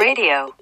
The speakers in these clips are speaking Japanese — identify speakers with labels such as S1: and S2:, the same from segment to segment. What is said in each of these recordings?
S1: Radio.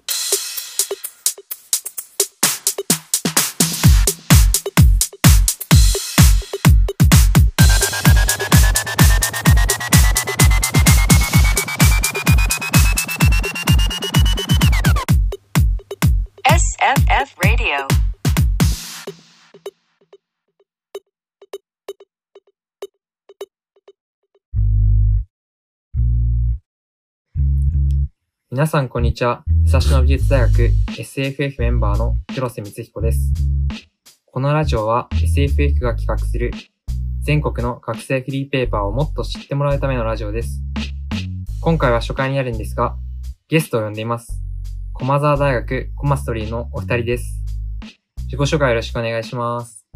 S2: 皆さん、こんにちは。武蔵野美術大学 SFF メンバーの広瀬光彦です。このラジオは SFF が企画する全国の学生フリーペーパーをもっと知ってもらうためのラジオです。今回は初回になるんですが、ゲストを呼んでいます。駒沢大学コマストリーのお二人です。自己紹介よろしくお願いします。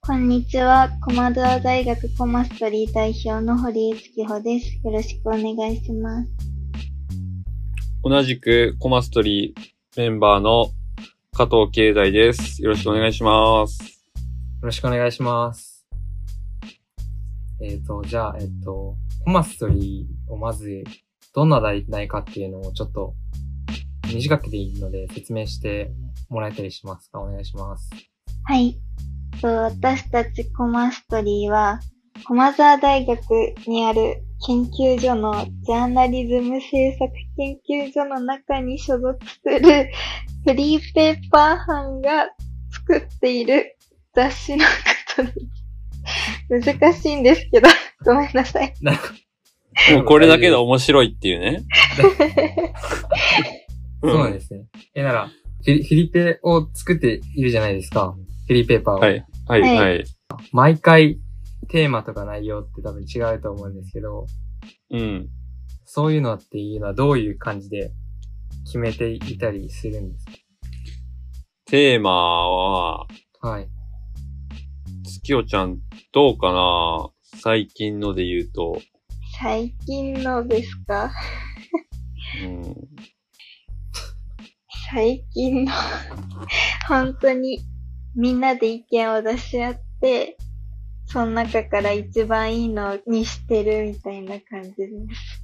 S3: こんにちは。駒沢大学コマストリー代表の堀江月穂です。よろしくお願いします。
S4: 同じくコマストリーメンバーの加藤慶大です。よろしくお願いします。
S2: よろしくお願いします。えっ、と、じゃあ、えっ、と、コマストリーをまず、どんな題材かっていうのをちょっと、短くでいいので説明してもらえたりしますか？お願いします。
S3: はい。と私たちコマストリーは、駒沢大学にある研究所のジャーナリズム制作研究所の中に所属するフリーペーパー班が作っている雑誌のことです。難しいんですけど、ごめんなさい。
S2: なんか、
S4: もうこれだけで面白いっていうね。
S2: そうなんですね。え、なら、フリフリペを作っているじゃないですか。フリーペーパーを。
S4: はい。はい。
S3: はい
S4: はい。
S2: 毎回、テーマとか内容って多分違うと思うんですけど、
S4: うん。
S2: そういうのっていうのはどういう感じで決めていたりするんです
S4: テーマは、
S2: かはい。
S4: 月夜ちゃんどうかな？最近ので言うと。
S3: 最近のですか？
S4: うん。
S3: 最近の 本当にみんなで意見を出し合って、その中から一番いいのにしてるみたいな感じです。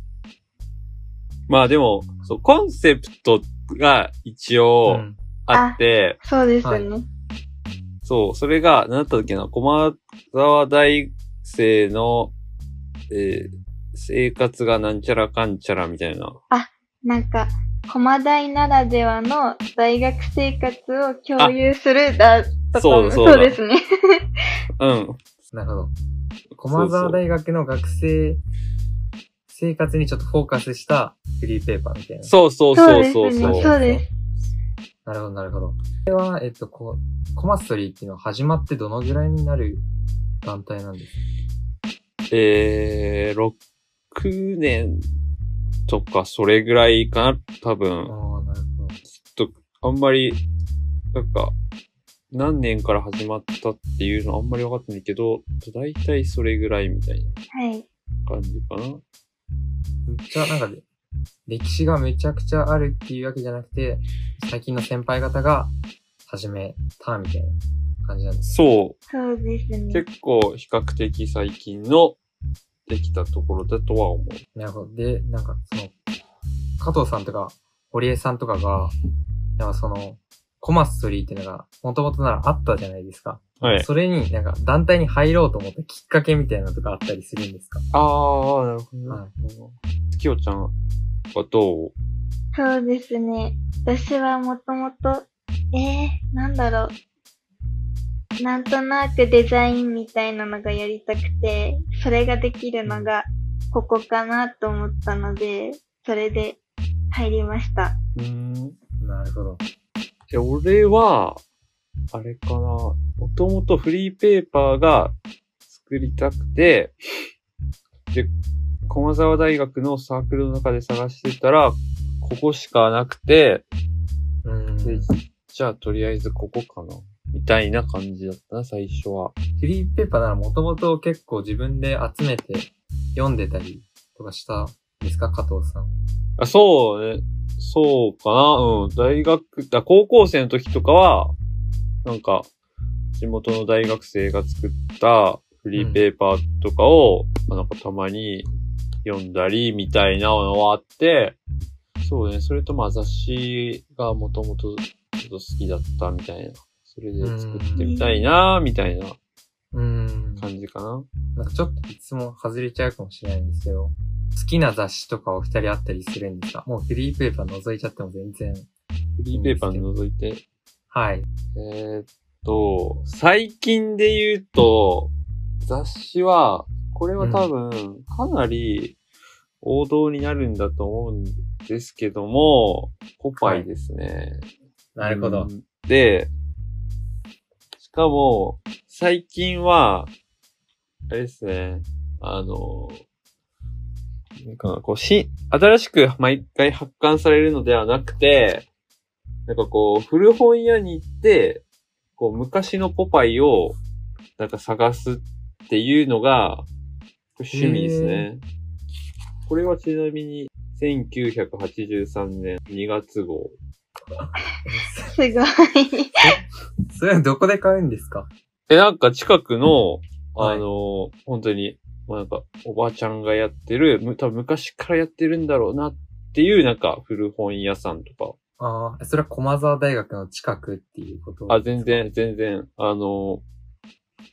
S4: まあでも、そう、コンセプトが一応
S2: うん
S4: あって、
S3: そうですね。
S2: はい
S4: そう、それが、なんだったっけな、駒沢大生の、えー生活がなんちゃらかんちゃらみたいな。
S3: なんか、駒大ならではの大学生活を共有するだとかも、
S4: そうそう
S3: ですね。
S4: うん。
S2: なるほど。駒沢大学の学生生活にちょっとフォーカスしたフリーペーパーみたいな。
S4: そうそうそうそう。そう。
S3: そうです。
S2: なるほど、なるほど。これは、えっと、こう、コマストリーっていうのは始まってどのぐらいになる団体なんです
S4: えー、6年とかそれぐらいかな多
S2: か
S4: 分。
S2: ああ、なるほど。
S4: ちょっと、あんまり、なんか、何年から始まったっていうのあんまり分かってないけど、だいたいそれぐらいみたいな
S3: はい。
S4: 感じかな。
S2: めっちゃ、なんかで、歴史がめちゃくちゃあるっていうわけじゃなくて、最近の先輩方が始めたみたいな感じなんです。
S4: そ
S3: そうです
S4: う。
S3: ね。
S4: 結構比較的最近のできたところだとは思う。
S2: なるほど。で、なんか、その、加藤さんとか、堀江さんとかが、なんかその、コマストリーっていうのが、もともとならあったじゃないですか。
S4: はい。
S2: それになんか団体に入ろうと思ったきっかけみたいなのとかあったりするんですか？
S4: ああ、なるほど
S2: は
S4: 月夜ちゃんはどう？
S3: そうですね。私はもともと、えー、なんだろう。なんとなくデザインみたいなのがやりたくて、それができるのがここかなと思ったので、それで入りました。
S4: うーん。
S2: なるほど。
S4: で、俺は、あれかな。もともとフリーペーパーが作りたくて、で、駒沢大学のサークルの中で探してたら、ここしかなくて、
S2: うーん。
S4: でじゃあとりあえずここかな。みたいな感じだったな、最初は。
S2: フリーペーパーならもともと結構自分で集めて読んでたりとかしたんですか加藤さん。
S4: あそうね。そうかな。うん。大学、あ高校生の時とかは、なんか、地元の大学生が作ったフリーペーパーとかを、まあなんかたまに読んだりみたいなのはあって、そうね。それとまあ雑誌がもともとちょっと好きだったみたいな。それで作ってみたいな、みたいな
S2: うーん。
S4: 感じかな。
S2: なんかちょっといつも外れちゃうかもしれないんですけど、好きな雑誌とかお二人あったりするんですか？もうフリーペーパー覗いちゃっても全然。
S4: フリーペーパー覗いて。
S2: はい。
S4: えーっと、最近で言うと、雑誌は、これは多分、かなり王道になるんだと思うんですけども、ポパイですね。
S2: なるほど。
S4: うんで、しかも、最近は、あれですね、あの、なんかこうし、新しく毎回発刊されるのではなくて、なんかこう、古本屋に行って、こう、昔のポパイを、なんか探すっていうのが、趣味ですね。これはちなみに、1983年2月号。
S3: すごい。
S2: それはどこで買うんですか？
S4: え、なんか近くの、
S2: はい
S4: あの、本当に、まあなんか、おばあちゃんがやってる、む多分昔からやってるんだろうなっていう、なんか、古本屋さんとか。
S2: ああ、それは駒沢大学の近くっていうこと？
S4: あ、全。然、全然、あの、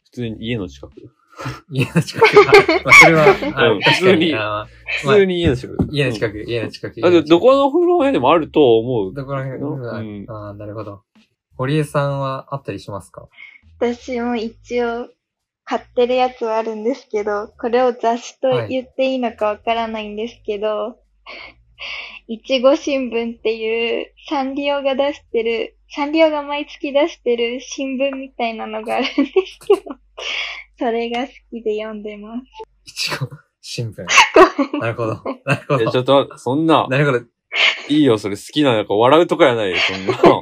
S4: 普通に家の近く。
S2: 家の近く？あまあ、それは、あ
S4: うん
S2: 確か
S4: 普通に
S2: あ
S4: 普通に家の近く。
S2: 家の近く、家の近く。
S4: あ、でどこの古本屋でもあると思う。
S2: どこら辺
S4: うん
S2: ああ、なるほど。堀江さんはあったりしますか？
S3: 私も一応買ってるやつはあるんですけど、これを雑誌と言っていいのかわからないんですけど、いちご新聞っていうサンリオが出してる、サンリオが毎月出してる新聞みたいなのがあるんですけど、それが好きで読んでます。
S2: いちご新聞。なるほど。なるほ
S4: え、
S2: ど
S4: ちょ。っと、そんな、
S2: なるほど。
S4: いいよ、それ好きなのか笑うとかやないよ、そんな。
S2: 確か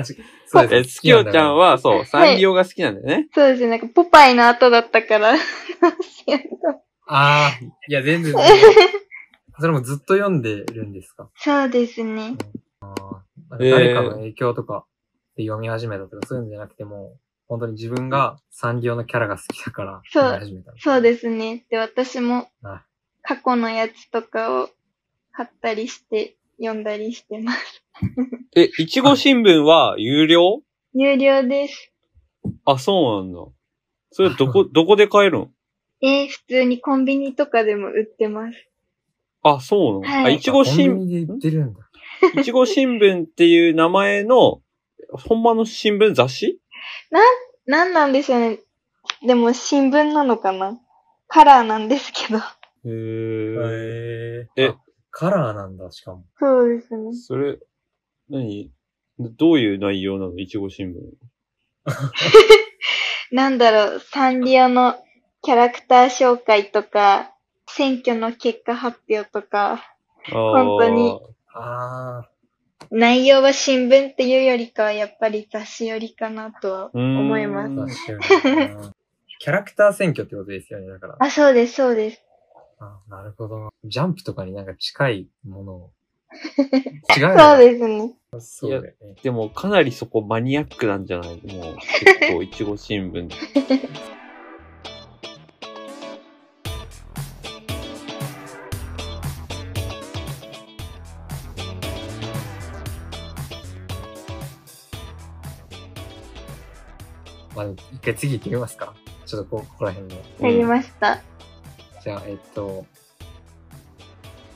S2: に。そう
S4: え、
S2: です。
S4: つきよちゃん
S2: は、
S4: は、そう、サンリオが好きなんだよね。
S3: そうですね、なんかポパイの後だったから、
S2: ああ、いや、全然。それもずっと読んでるんですか？
S3: そうですね。
S2: なんか誰かの影響とかで読み始めたとか、そういうのじゃなくても、本当に自分がサンリオのキャラが好きだから
S3: そう
S2: 読み始めた。
S3: そうですね。で、私も
S2: あ
S3: 過去のやつとかを買ったりして読んだりしてます。
S4: え、いちご新聞は有料？
S3: 有料です。
S4: あ、そうなんだ。それどこ、どこで買えるの？
S3: えー普通にコンビニとかでも売ってます。
S4: あ、そうなの、
S3: はい
S4: あ、いちご
S2: コン
S4: 新、
S2: ビニで売ってるんだ。
S4: いちご新聞っていう名前の、ほんまの新聞雑誌？
S3: なんなんでしょうね。でも新聞なのかな？カラーなんですけど。
S4: へえ
S2: あカラーなんだ、しかも。
S3: そうですね。
S4: それ、何？どういう内容なの？いちご新聞。
S3: なんだろう、サンリオのキャラクター紹介とか、選挙の結果発表とか、本当に
S2: ああ、
S3: 内容は新聞っていうよりかはやっぱり雑誌よりかなとは思います。
S2: キャラクター選挙ってことですよね、だから。
S3: あ、そうです、そうです。
S2: あなるほど。ジャンプとかになんか近いものを。違うよね
S3: そうですね。
S2: そうだよね。
S4: でも、かなりそこマニアックなんじゃないもう、結構、いちご新聞。
S2: まあ、一回次行ってみますか。ちょっとこここら辺で。
S3: やりました。
S2: じゃあ、えっと、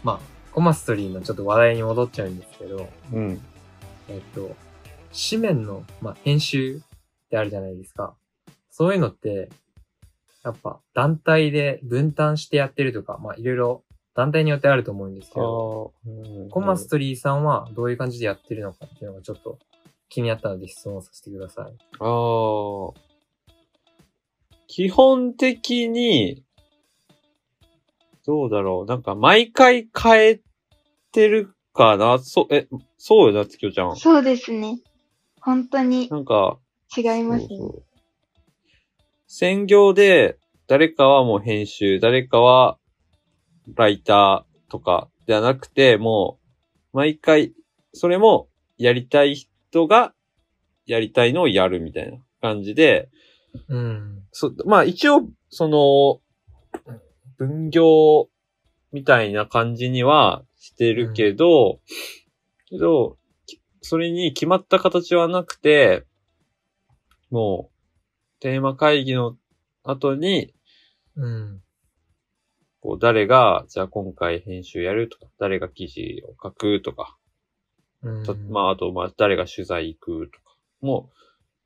S2: まあ、コマストリーのちょっと話題に戻っちゃうんですけど、
S4: うん。
S2: えっと、紙面の、まあ、編集ってあるじゃないですか。そういうのって、やっぱ団体で分担してやってるとか、まあ、いろいろ団体によってあると思うんですけど、コマストリーさんはどういう感じでやってるのかっていうのがちょっと気になったので質問させてください。
S4: あー基本的に、どうだろう。なんか、毎回変えてるかな？そう、え、そうよな、つきおちゃん。
S3: そうですね。本当に
S4: なんか、
S3: 違いますね。
S4: そうそう専業で、誰かはもう編集、誰かはライターとかではなくて、もう、毎回、それもやりたい人がやりたいのをやるみたいな感じで、
S2: うん。
S4: そ、まあ一応、その、分業みたいな感じにはしてるけど、けど、きそれに決まった形はなくて、もう、テーマ会議の後に、
S2: うん。
S4: こう、誰が、じゃあ今回編集やるとか、誰が記事を書くとか、
S2: うん
S4: たまあ、あと、まあ、誰が取材行くとか、もう、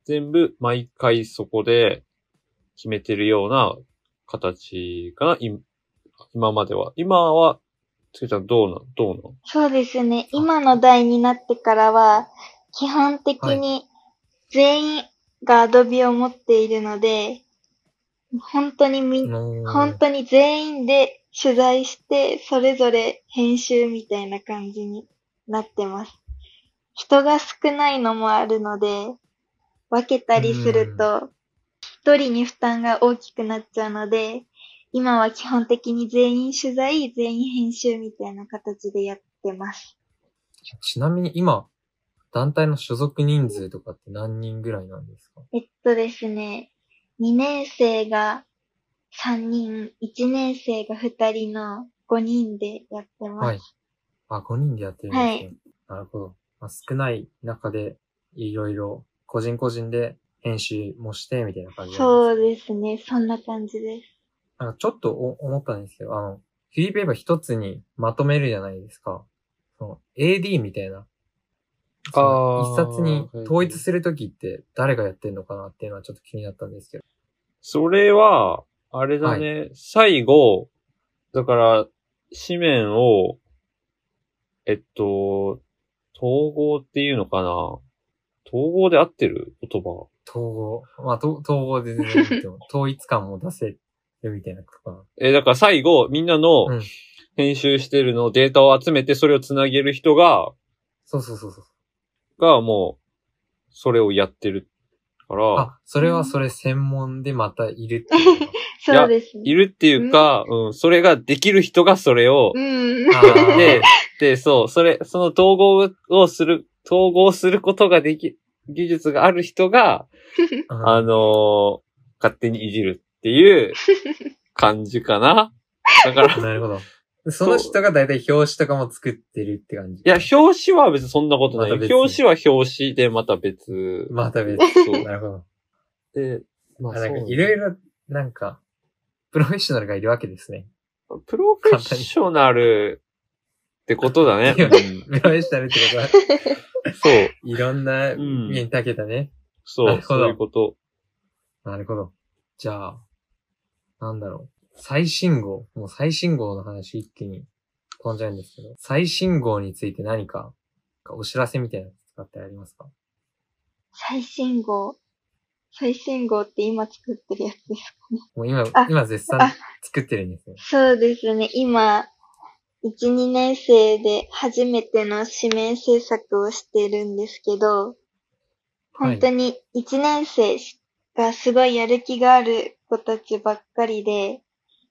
S4: 全部、毎回そこで決めてるような形かな、今今までは。今は、つけちゃんどうなん、どうなん
S3: そうですね。今の代になってからは、基本的に全員がアドビを持っているので、本当にみ、
S2: の
S3: 本当に全員で取材して、それぞれ編集みたいな感じになってます。人が少ないのもあるので、分けたりすると、一人に負担が大きくなっちゃうので、今は基本的に全員取材、全員編集みたいな形でやってます。
S2: ちなみに今、団体の所属人数とかって何人ぐらいなんですか？
S3: えっとですね、2年生が3人、1年生が2人の5人でやってます。
S2: はい。あ、5人でやってるんですね。なるほど。まあ、少ない中で、いろいろ、個人個人で編集もして、みたいな感じ
S3: そうですね、そんな感じです。
S2: なんかちょっとお思ったんですけど、あの、フリーペーパー一つにまとめるじゃないですか。その AD みたいな。
S4: あー
S2: 一冊に統一するときって誰がやってんのかなっていうのはちょっと気になったんですけど。
S4: それは、あれだね、最後、だから、紙面を、えっと、統合っていうのかな統合で合ってる言葉
S2: 統合。まあ、と統合で全然いいと思う 統一感も出せるみたいなことかな。
S4: え、だから最後、みんなの
S2: うん
S4: 編集してるの、データを集めてそれをつなげる人が、
S2: そうそうそうそう。
S4: がもう、それをやってるから、
S2: あ、それはそれ専門でまたいるっていう。
S3: そうですね。
S4: いるっていうか、うん、それができる人がそれを、
S3: うん。
S2: あー
S4: で、で、そう、それ、その統合をする、統合することができ、技術がある人が、
S2: うん
S4: あのー勝手にいじるっていう 感じかな。だから、い
S2: なるほど。その人がだいたい表紙とかも作ってるって感じ。
S4: や、表紙は別にそんなことない。
S2: ま
S4: 表紙は表紙でまた別。
S2: また別。
S4: そう。
S2: なるほど。
S4: で、ま
S2: あなんかいろいろ、なんか、プロフェッショナルがいるわけですね。
S4: プロフェッショナルってことだね。
S2: プロフェッショナルってことは、
S4: そう。
S2: いろんな
S4: うん
S2: 面にたけたね。
S4: そう、
S2: なるほど
S4: そういうこと。
S2: なるほど。じゃあ、なんだろう。最新号。もう最新号の話一気に飛んじゃうんですけど、最新号について何か、お知らせみたいなの使ってありますか？
S3: 最新号。最新号って今作ってるやつですかね。
S2: もう今
S3: あ、
S2: 今絶賛
S3: あ
S2: 作ってるんですね。
S3: そうですね。今、1、2年生で初めての指名制作をしてるんですけど、本当に1年生がすごいやる気がある子たちばっかりで、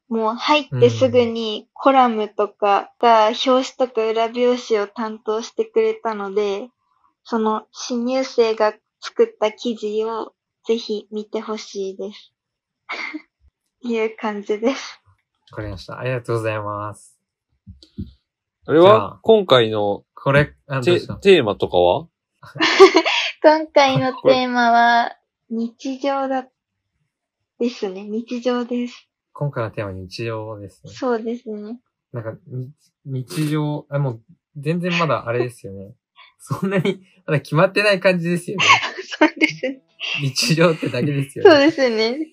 S3: もう入ってすぐにコラムとかが表紙とか裏表紙を担当してくれたので、その新入生が作った記事をぜひ見てほしいです。いう感じです。
S2: わかりました。ありがとうございます。
S4: あれ
S2: じゃあ
S4: は今回の
S2: これ、あ、どう
S4: テ
S2: した
S4: テーマとかは？
S3: 今回のテーマは日常だ、ですね。日常です。
S2: 今回のテーマ日常ですね。
S3: そうですね。
S2: なんか、に日常、あ、もう、全然まだあれですよね。そんなに、まだ決まってない感じですよね。
S3: そうですね。
S2: 日常ってだけですよね。
S3: そうですね。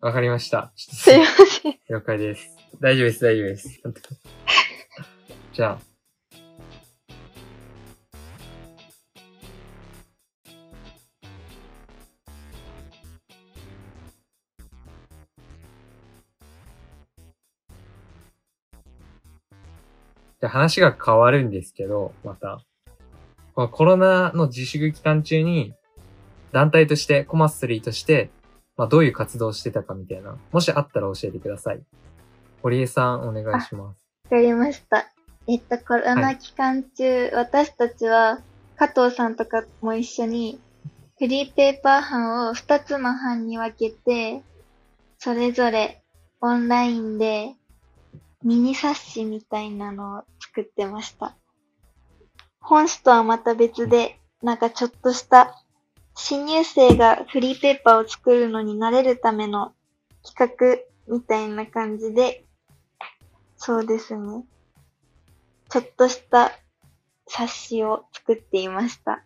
S2: わかりました。
S3: すいません。
S2: 了解です。大丈夫です、大丈夫です。じゃあ。話が変わるんですけど、また。このコロナの自粛期間中に、団体として、コマスリーとして、まあ、どういう活動をしてたかみたいな。もしあったら教えてください。堀江さん、お願いします。
S3: わかりました。えっと、コロナ期間中、私たちは、加藤さんとかも一緒に、フリーペーパー班を2つの班に分けて、それぞれオンラインでミニ冊子みたいなのを作ってました。本誌とはまた別で、なんかちょっとした新入生がフリーペーパーを作るのに慣れるための企画みたいな感じで、そうですね。ちょっとした冊子を作っていました。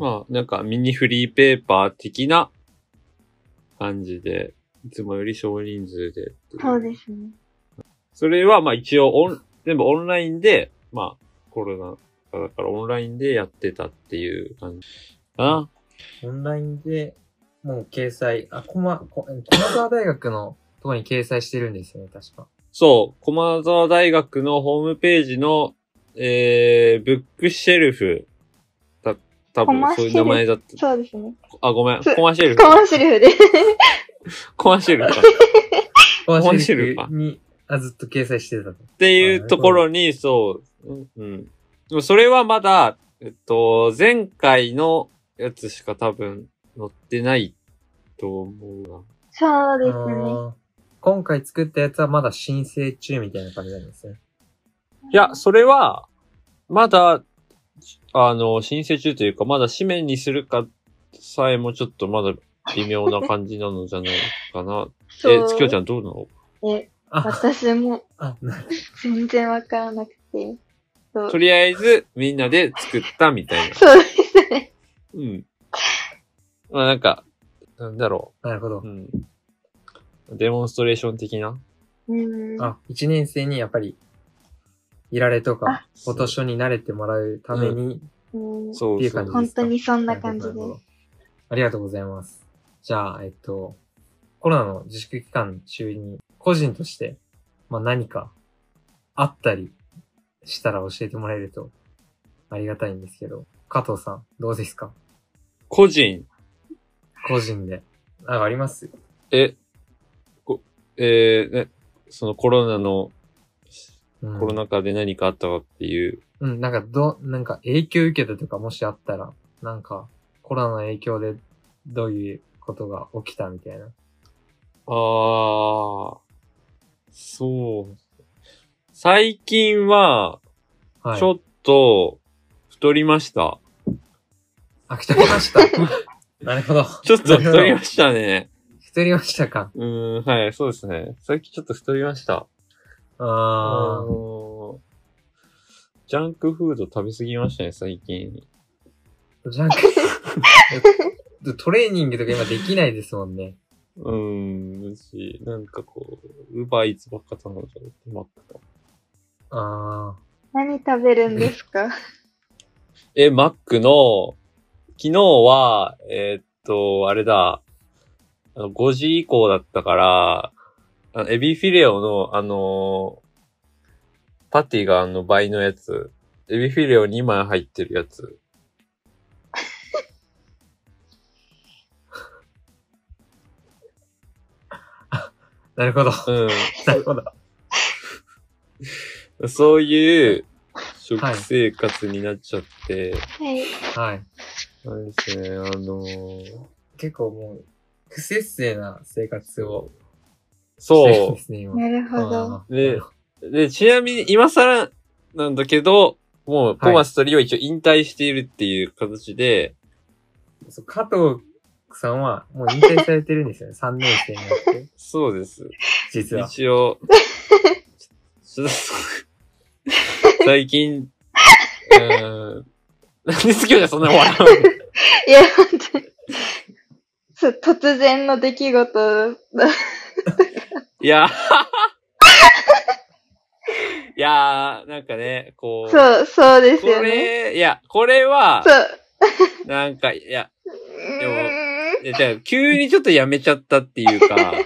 S4: まあ、なんかミニフリーペーパー的な感じで、いつもより少人数で
S3: そうですね。
S4: それはまあ一応オン、全部オンラインで、まあコロナ禍だからオンラインでやってたっていう感じかな。
S2: オンラインで、もう掲載、あ、こま、こ駒沢大学のところに掲載してるんですよね、確か。
S4: そう、駒沢大学のホームページの、えー、ブックシェルフ、た、多分そういう名前だった。
S3: そうですね。
S4: あ、ごめん、コマシェルフ。
S3: コマシェルフで。
S4: コマシェルフか。
S2: コマシェル
S4: シェルか
S2: フに、あ、ずっと掲載してたと。
S4: っていうところに、そう、うん、うん。でもそれはまだ、えっと、前回のやつしか多分載ってないと思うな。
S3: そうですね。
S2: 今回作ったやつはまだ申請中みたいな感じなんですね。
S4: いや、それは、まだ、あの、申請中というか、まだ紙面にするかさえもちょっとまだ微妙な感じなのじゃないかな。え、つきおちゃんどうなの？
S3: え、
S2: あ、
S3: 私も全然わからなくて。
S4: とりあえず、みんなで作ったみたいな。
S3: そうですね。
S4: うん。まあなんか、なんだろ
S2: なるほど
S4: う。う。ん。デモンストレーション的な？
S3: うん。
S2: あ、一年生にやっぱり、いられとか
S3: あ、
S2: フォトショーに慣れてもらうために、
S3: うん
S4: そう
S2: っていう感じ
S4: そう。
S3: 本当にそんな感じで
S2: なる。ほどありがとうございます。じゃあ、えっと、コロナの自粛期間中に、個人として、まあ何かあったりしたら教えてもらえるとありがたいんですけど、加藤さん、どうですか？
S4: 個人、
S2: 個人で。あ、あります
S4: え、こえーね、そのコロナの、
S2: うん
S4: コロナ禍で何かあったかっていう。
S2: うん、なんかど、なんか影響受けたとかもしあったら、なんかコロナの影響でどういうことが起きたみたいな。
S4: あー、そう。最近は、
S2: はい。
S4: ちょっと、太りました。
S2: あ、太りました。なるほど。
S4: ちょっと太りましたね。
S2: 太りましたか。
S4: うーん、はい、そうですね。最近ちょっと太りました。
S2: あ
S4: あ
S2: ー。
S4: のジャンクフード食べ過ぎましたね、最近。
S2: ジャンク？トレーニングとか今できないですもんね。
S4: うーん、し、なん。かこう、ウーバーイーツばっか頼ん。じゃう。マックと
S2: あ
S3: 何食べるん。ですか
S4: え、マックの、昨日は、えーっと、あれだ、あの、5時以降だったから、あのエビフィレオの、あのーパティがあの倍のやつ、エビフィレオ2枚入ってるやつ。
S2: ー。なるほど。
S4: うん。
S2: なるほど。
S4: そういう食生活になっちゃって、
S3: はい。
S2: はい。
S4: あれですね、あのー
S2: 結構もう、不節制な生活をして
S4: そう
S2: るんで。すね、今。
S3: なるほど。
S4: でで、ちなみに今更なんだけど、もうコマストリは一応引退しているっていう形で、
S2: そう加藤さんはもう引退されてるんですよね。3年生になって。
S4: そうです。
S2: 実は。
S4: 一応、ちょっと、最近、うーん、なんで好きじゃそんな笑うの
S3: いや、本当に。突然の出来事。
S4: いや、いやー、なんかね、こう、
S3: そう、そうです
S4: こ
S3: よね。
S4: れ、いや、これは
S3: そ、う。
S4: なんか、いや、
S3: う
S4: でも
S3: ーん
S4: いやじゃあ急にちょっとやめちゃったっていうか、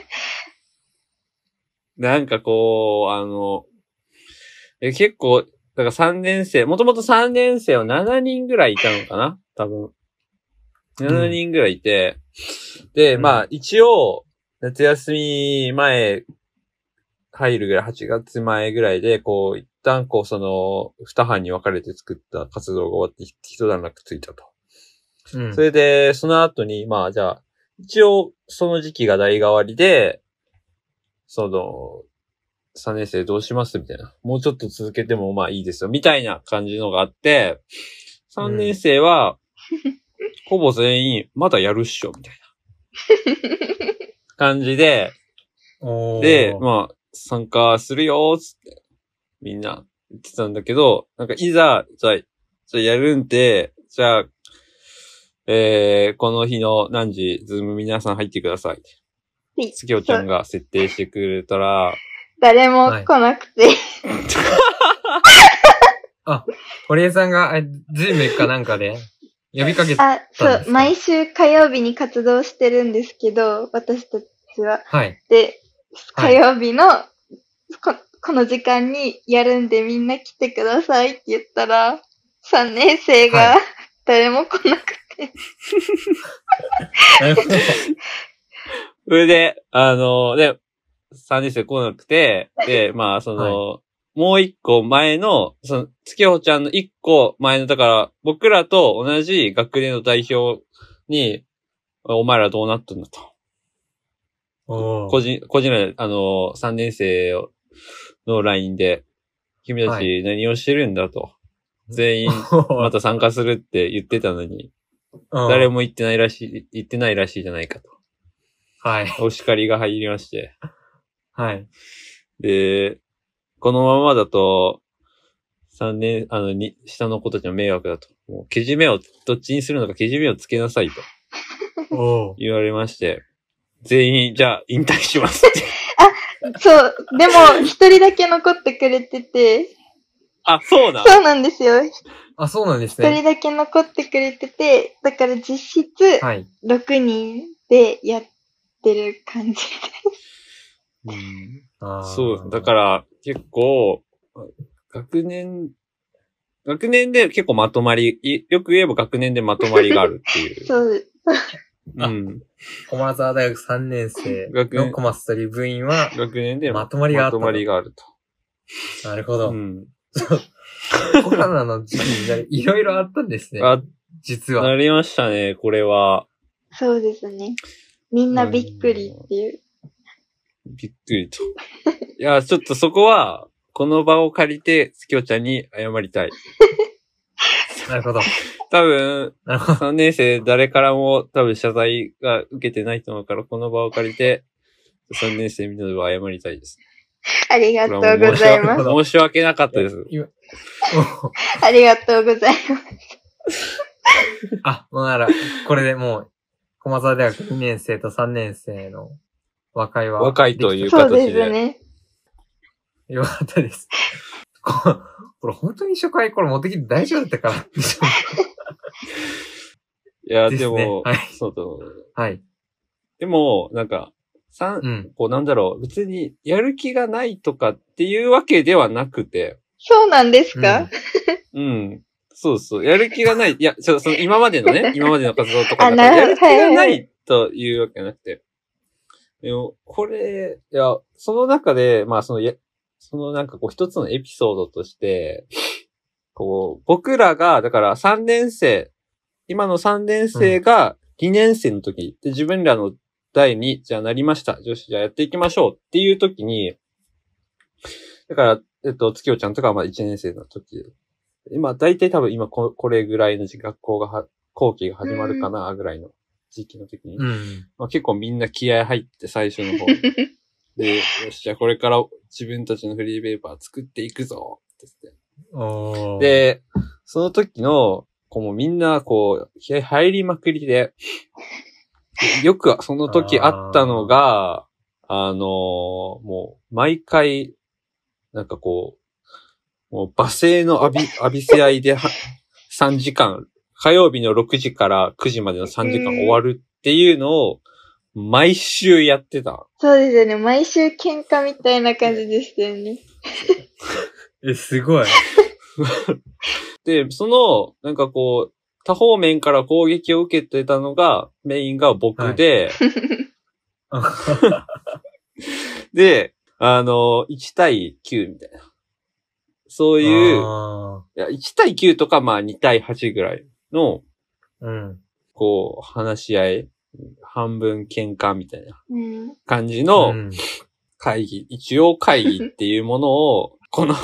S4: なんかこう、あの、え結構、だから3年生、もともと3年生は7人ぐらいいたのかな？多分。7人ぐらいいて、で、
S2: うん
S4: まあ一応、夏休み前、入るぐらい、8月前ぐらいで、こう、一旦こう、その、二班に分かれて作った活動が終わって、一段落ついたと。
S2: うん
S4: それで、その後に、まあ、じゃあ、一応、その時期が代替わりで、その、3年生どうします？みたいな。もうちょっと続けてもまあいいですよ。みたいな感じのがあって、3年生は、ほぼ全員、まだやるっしょ、みたいな感じで、で、まあ、参加するよ、つって、みんな言ってたんだけど、なんかいざ、じゃあ、じゃあやるんで、じゃあ、えー、この日の何時、ズーム皆さん入ってください。
S3: はい
S4: つきおちゃんが設定してくれたら、
S3: 誰も来なくて、
S2: 堀江さんが、えズームかなんかで呼びかけて、
S3: あ、そう、毎週火曜日に活動してるんですけど、私たちは。
S2: はい。
S3: で、
S2: はい
S3: 火曜日の、ここの時間にやるんでみんな来てくださいって言ったら、3年生
S2: は
S3: が 誰も来なくて。
S4: それで、あの、で、3年生来なくて、で、まあ、その、もう一個前の、その、月穂ちゃんの一個前の、だから、僕らと同じ学年の代表に、お前らどうなったんだと。個人、個人ら、あの、3年生の LINE で、君た
S2: は
S4: ち何をしてるんだと。全員、また参加するって言ってたのに、
S2: うん
S4: 誰も言ってないらしい、言ってないらしいじゃないかと。
S2: はい。
S4: お叱りが入りまして。
S2: はい。
S4: で、このままだと、3年、あの、に、下の子たちの迷惑だと。もう、けじめを、どっちにするのかけじめをつけなさいと 言われまして、全員、じゃあ、引退しますって。
S3: そう、でも一人だけ残ってくれてて、
S4: あ、そうな
S3: そうなんですよ。一
S2: あ、そうなんです
S3: 人
S2: ね。
S3: だけ残ってくれてて、だから実質
S2: はい。
S3: 6人でやってる感じ。
S4: うんそう、だから、結構、学年、学年で結構まとまり、いよく言えば学年でまとまりがあるっていう。
S3: そう、
S4: うん。
S2: 駒沢大学3年生
S4: 学年
S2: のコマストリー部員は、
S4: 学年で
S2: まとまりがあったと
S4: まとまりがあると。
S2: なるほど。
S4: うん。
S2: コロナの時期になりいろいろあったんですね。
S4: あ、
S2: 実は。
S4: なりましたね、これは。
S3: そうですね。みんなびっくりっていう。
S4: びっくりと。いや、ちょっとそこは、この場を借りて、月おちゃんに謝りたい。
S2: なるほど。
S4: 多分、
S2: なるほど。
S4: 3年生誰からも多分謝罪が受けてないと思うから、この場を借りて、3年生みんなでは謝りたいです。
S3: ありがとうございます。
S4: 申し訳なかったです。
S2: 今
S3: ありがとうございます。
S2: あ、もうなら、これでもう、駒沢大学2年生と3年生の和解は。
S4: 和解という
S3: そう
S4: 形で
S3: ですね。
S2: よかったです。ここれ本当に初回これ持ってきて大丈夫だったかな？
S4: いや、
S2: で
S4: も、
S2: はい
S4: そうだと思う
S2: はい。
S4: でも、なんか、三
S2: うん。
S4: こうなんだろう、別にやる気がないとかっていうわけではなくて、
S3: そうなんですか、
S4: うん。そうそう。やる気がない。いや、その今までのね、今までの活動とかやる気がないというわけじゃなくて。でも、これ、いや、その中で、まあその、やそのなんかこう一つのエピソードとして、こう、僕らが、だから3年生、今の3年生が2年生の時、で自分らの代に、じゃあなりました。女子じゃあやっていきましょうっていう時に、だから、えっと、月夜ちゃんとかはまあ1年生の時今、大体多分今こ、これぐらいの時学校がは、後期が始まるかな、ぐらいの時期の時に。
S2: うん。
S4: まあ、結構みんな気合入って最初の方。で、よし、じゃあこれから自分たちのフリーペーパー作っていくぞって言って。で、その時の、こうもうみんなこう、気合入りまくりで、よくその時あったのが、あのーもう毎回、なんかこう、もう罵声の浴び、浴びせ合いでは3時間、火曜日の6時から9時までの3時間終わるっていうのを、毎週やってた。
S3: そうですよね。毎週喧嘩みたいな感じでしたよね。
S2: え、すごい。
S4: で、その、なんかこう、多方面から攻撃を受けてたのが、メインが僕で、で、あの、1対9みたいな。そういう、
S2: あ
S4: いや、1対9とか、まあ2対8ぐらいの、
S2: ーうん。
S4: こう、話し合い、半分喧嘩みたいな
S3: うん。
S4: 感じの
S2: うん
S4: 会議、一応会議っていうものを、この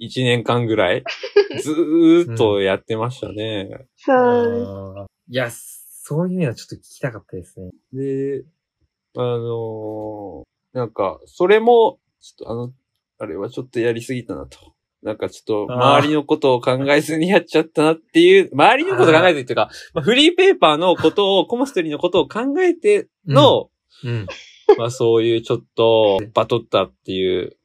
S4: 1年間ぐらい、ずーっとやってましたね。
S3: そう
S2: あーいや、そういうのはちょっと聞きたかったですね。
S4: で、あのーなんか、それも、ちょっとあの、あれはちょっとやりすぎたなと。なんかちょっと、周りのことを考えずにやっちゃったなっていう、周りのことを考えずにっていうか、まあ、フリーペーパーのことを、コマストリーのことを考えての、
S2: うん。
S4: まあそういうちょっと、バトったっていう、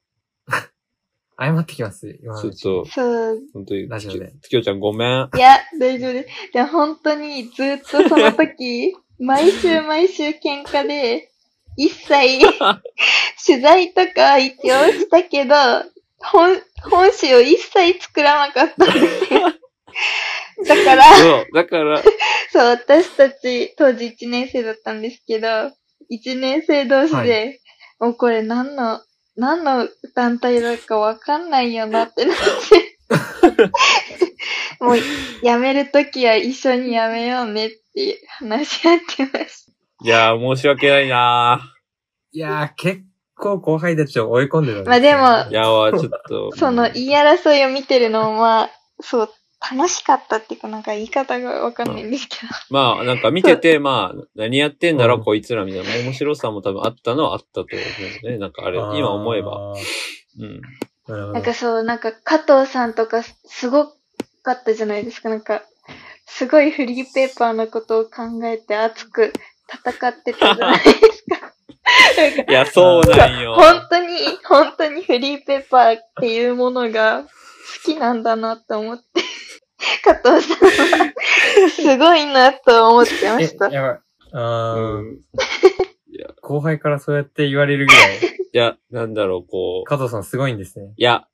S2: 謝ってきます、今のうち
S4: ちょっと、
S3: そう。
S4: 本当に、
S2: ラジオで
S4: つきょうちゃんごめん。
S3: いや、大丈夫です。でも本当にずっとその時、毎週毎週喧嘩で、一切、取材とか一応したけど、本、本誌を一切作らなかったんですよ。だから、
S4: そう、だから、
S3: そう、私たち当時1年生だったんですけど、1年生同士で、もうこれ何の、何の団体だかわかんないよなってなって、もうやめるときは一緒にやめようねって話し合ってました。
S4: いやー、申し訳ないない
S2: やー、結構後輩たちを追い込んでたん
S3: まあでも
S4: ーいやー、ちょっと。
S3: その言い争いを見てるのもまあ、そう、楽しかったっていうかなんか言い方がわかんないんですけど。
S4: まあ、なんか見てて、まあ、何やってんだろ、
S2: うん
S4: こいつらみたいな面白さも多分あったのはあったと思うね。なんかあれ、今思えば。。うん。
S2: な
S3: んかそう、なんか加藤さんとかすごかったじゃないですか。なんか、すごいフリーペーパーのことを考えて熱く戦ってたじゃないですか。
S4: いや、そうなんよ。
S3: 本当に、本当にフリーペーパーっていうものが好きなんだなと思って、加藤さんはすごいなと思ってま
S2: え
S3: した。
S2: やばい。あー
S4: うん。
S2: 後輩からそうやって言われるぐらい、
S4: いや、なんだろう、こう。
S2: 加藤さんすごいんですね。
S4: いや、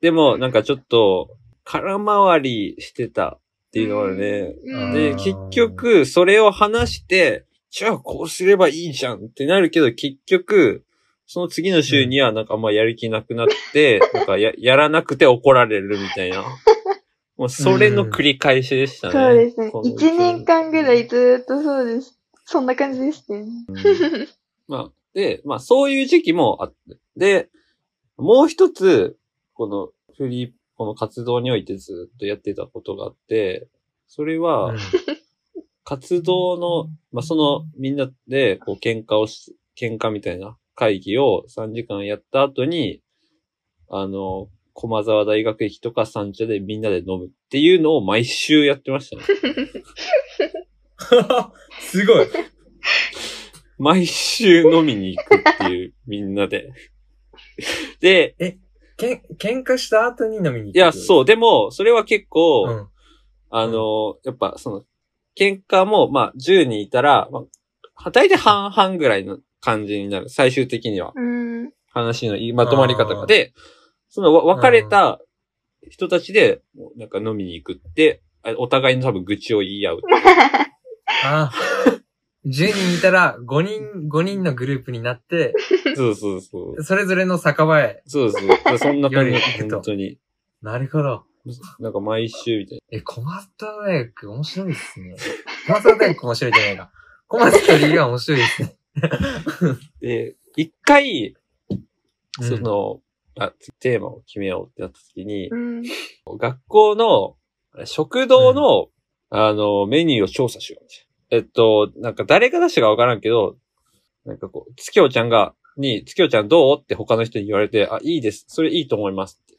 S4: でも、なんかちょっと、空回りしてたっていうのがね。
S3: うん
S4: で、
S2: うん
S4: 結局、それを話して、じゃあこうすればいいじゃんってなるけど、結局、その次の週にはなんかあんまやる気なくなって、なんかや、やらなくて怒られるみたいな。もうそれの繰り返しでしたね。
S3: そうですね。一年間ぐらいずーっとそうです。そんな感じでしたよね。
S4: まあ、で、まあそういう時期もあって。で、もう一つ、このフリー、この活動においてずっとやってたことがあって、それは、
S2: うん
S4: 活動の、まあ、その、みんなで、こう、喧嘩をし、喧嘩みたいな会議を3時間やった後に、あの、駒沢大学駅とか三茶でみんなで飲むっていうのを毎週やってましたね。
S2: すごい。
S4: 毎週飲みに行くっていう、みんなで。で、
S2: けん、喧嘩した後に飲みに行く。
S4: いや、そう、でも、それは結構、
S2: うん。
S4: あの、やっぱ、その、喧嘩も、まあ、10人いたら、まあ、大体半々ぐらいの感じになる。最終的には。
S3: うん。
S4: 話のまとまり方が。で、そのわ別れた人たちで、もうなんか飲みに行くって、あお互いの多分愚痴を言い合う。
S2: あー10人いたら5人、5人のグループになって、
S4: そうそうそう。
S2: それぞれの酒場へ。
S4: そうそう。そんな感じ本当に。
S2: なるほど。
S4: なんか毎週みたい
S2: え、小松大学面白いですね。小松大学面白いじゃないか。小松とリーが面白いですね。
S4: な。で、一回、
S2: うん
S4: その、あ、テーマを決めようってなった時に、
S3: うん。
S4: 学校の食堂の、あの、メニューを調査しようみたいな。えっと、なんか誰が出したかわからんけど、なんかこう、つきょうちゃんが、に、つきょうちゃんどうって他の人に言われて、あ、いいです。それいいと思いますって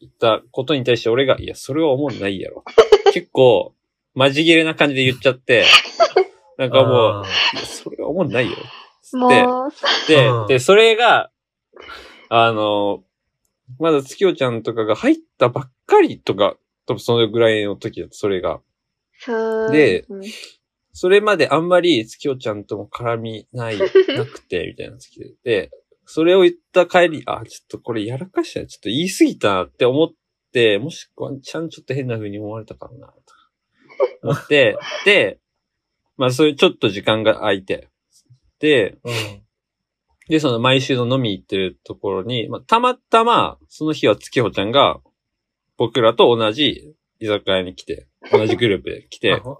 S4: 言ったことに対して俺が、いや、それは思んないやろ。結構、マジ切れな感じで言っちゃって、なんかもう、
S2: あ
S4: いやそれは思んないよ。つって、
S3: もう、
S4: で
S2: うん、
S4: で、それが、あの、まだ月夜ちゃんとかが入ったばっかりとか、多分そのぐらいの時だった、それが。で
S3: ね
S4: それまであんまり月夜ちゃんとも絡みない、なくて、みたいな時で。で、それを言った帰り、あ、ちょっとこれやらかしたらちょっと言い過ぎたなって思って、もしくはちゃんちょっと変な風に思われたかな、と思って、で、まあそういうちょっと時間が空いて、で、
S2: うん。
S4: で、その毎週の飲み行ってるところに、まあ、たまたま、その日は月穂ちゃんが、僕らと同じ居酒屋に来て、同じグループで来
S2: あ
S4: て、
S2: ほ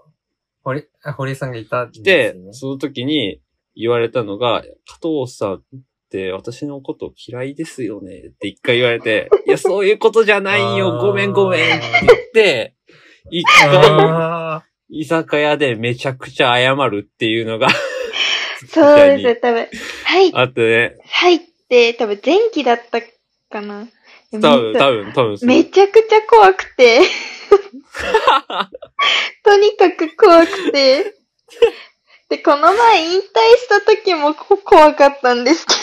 S2: 堀、あ堀江さんがいたん
S4: 来て
S2: ですね、
S4: その時に言われたのが、加藤さん、って私のこと嫌いですよねって一回言われて、いや、そういうことじゃないよ、ごめんごめんって言って、一回、
S2: あ
S4: 居酒屋でめちゃくちゃ謝るっていうのが
S3: そうです よ、多分。はい、
S4: あってね、
S3: はいって、多分前期だったかな。
S4: 多分、
S3: め
S4: 多分、多分
S3: めちゃくちゃ怖くて、とにかく怖くて。で、この前引退した時もこ怖かったんですけ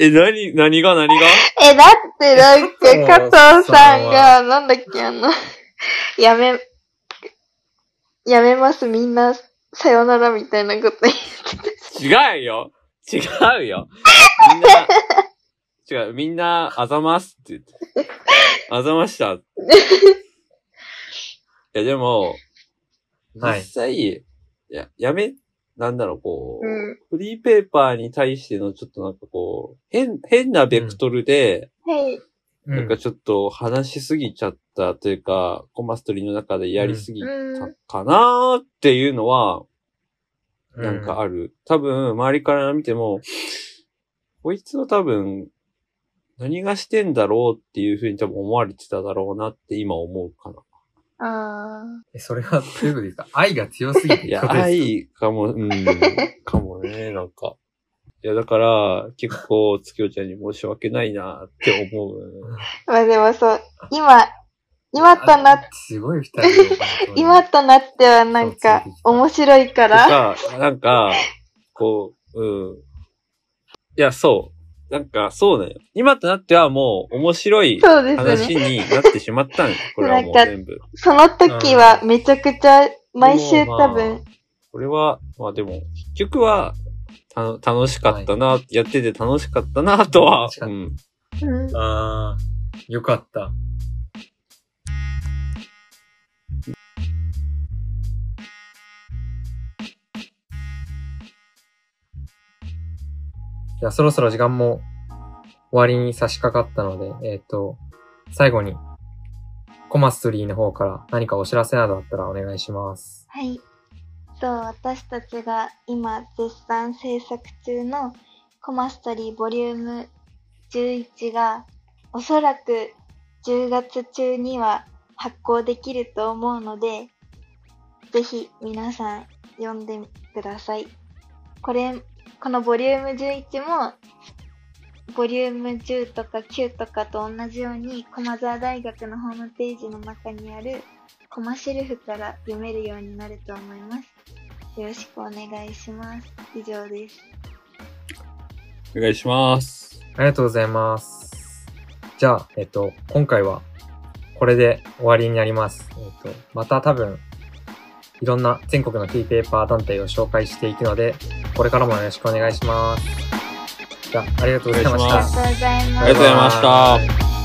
S4: え、何、何が何が？
S3: ど。え、だってなんか加藤さんが、なんだっけ、あの、やめ、やめます、みんな、さよならみたいなこと言って
S4: 違うよ違うよみんな、違う、みんな、あざますって言って。あざました。いや、でも、
S2: はい
S4: 実際、いや、やめ、なんだろう、こう、
S3: うん
S4: フリーペーパーに対してのちょっとなんかこう、変、変なベクトルで、
S3: はい。
S2: ー
S4: なんかちょっと話しすぎちゃったというか、コマストリーの中でやりすぎた
S3: うん。
S4: かなーっていうのは、
S2: う
S4: なんかある。多分、周りから見ても、こいつは多分、何がしてんだろうっていうふうに多分思われてただろうなって今思うかな。
S3: あ
S2: えそれはどういうことですか？愛が強すぎて
S4: いや、愛かも、うん、かもね、なんか。いや、だから、結構、月夜ちゃんに申し訳ないなって思う。
S3: ー。まあでもそう、今、今となっ、
S2: すごい二人
S3: 今となってはなんか面白いか
S4: と
S3: ら。
S4: か、なんか、こう、うん。いや、そう。なんか、そうね。今となってはもう、面白い
S3: そうです
S4: 話
S3: ね。
S4: になってしまったんよ。これはもう全部。
S3: その時はめちゃくちゃ毎週多分、
S4: これは、まあでも、結局は、た楽しかったな、やってて楽しかったな、とは
S2: 楽し、かった
S4: うん。
S3: うん
S2: ああ、よかった。じゃあそろそろ時間も終わりに差し掛かったので、えっ、と、最後に、コマストリーの方から何かお知らせなどあったらお願いします。
S3: はい。そう、私たちが今絶賛制作中のコマストリーボリューム11がおそらく10月中には発行できると思うので、ぜひ皆さん読んでください。これ、このボリューム11もボリューム10とか9とかと同じように駒沢大学のホームページの中にあるコマシェルフから読めるようになると思います。よろしくお願いします。以上です。
S4: お願いします。
S2: ありがとうございます。じゃあ、えっと、今回はこれで終わりになります。えっと、また多分、いろんな全国のフリーペーパー団体を紹介していくので、これからもよろしくお願いします。じゃあ、ありがとうございました。
S3: ありがとうございます。
S4: ありがとうございました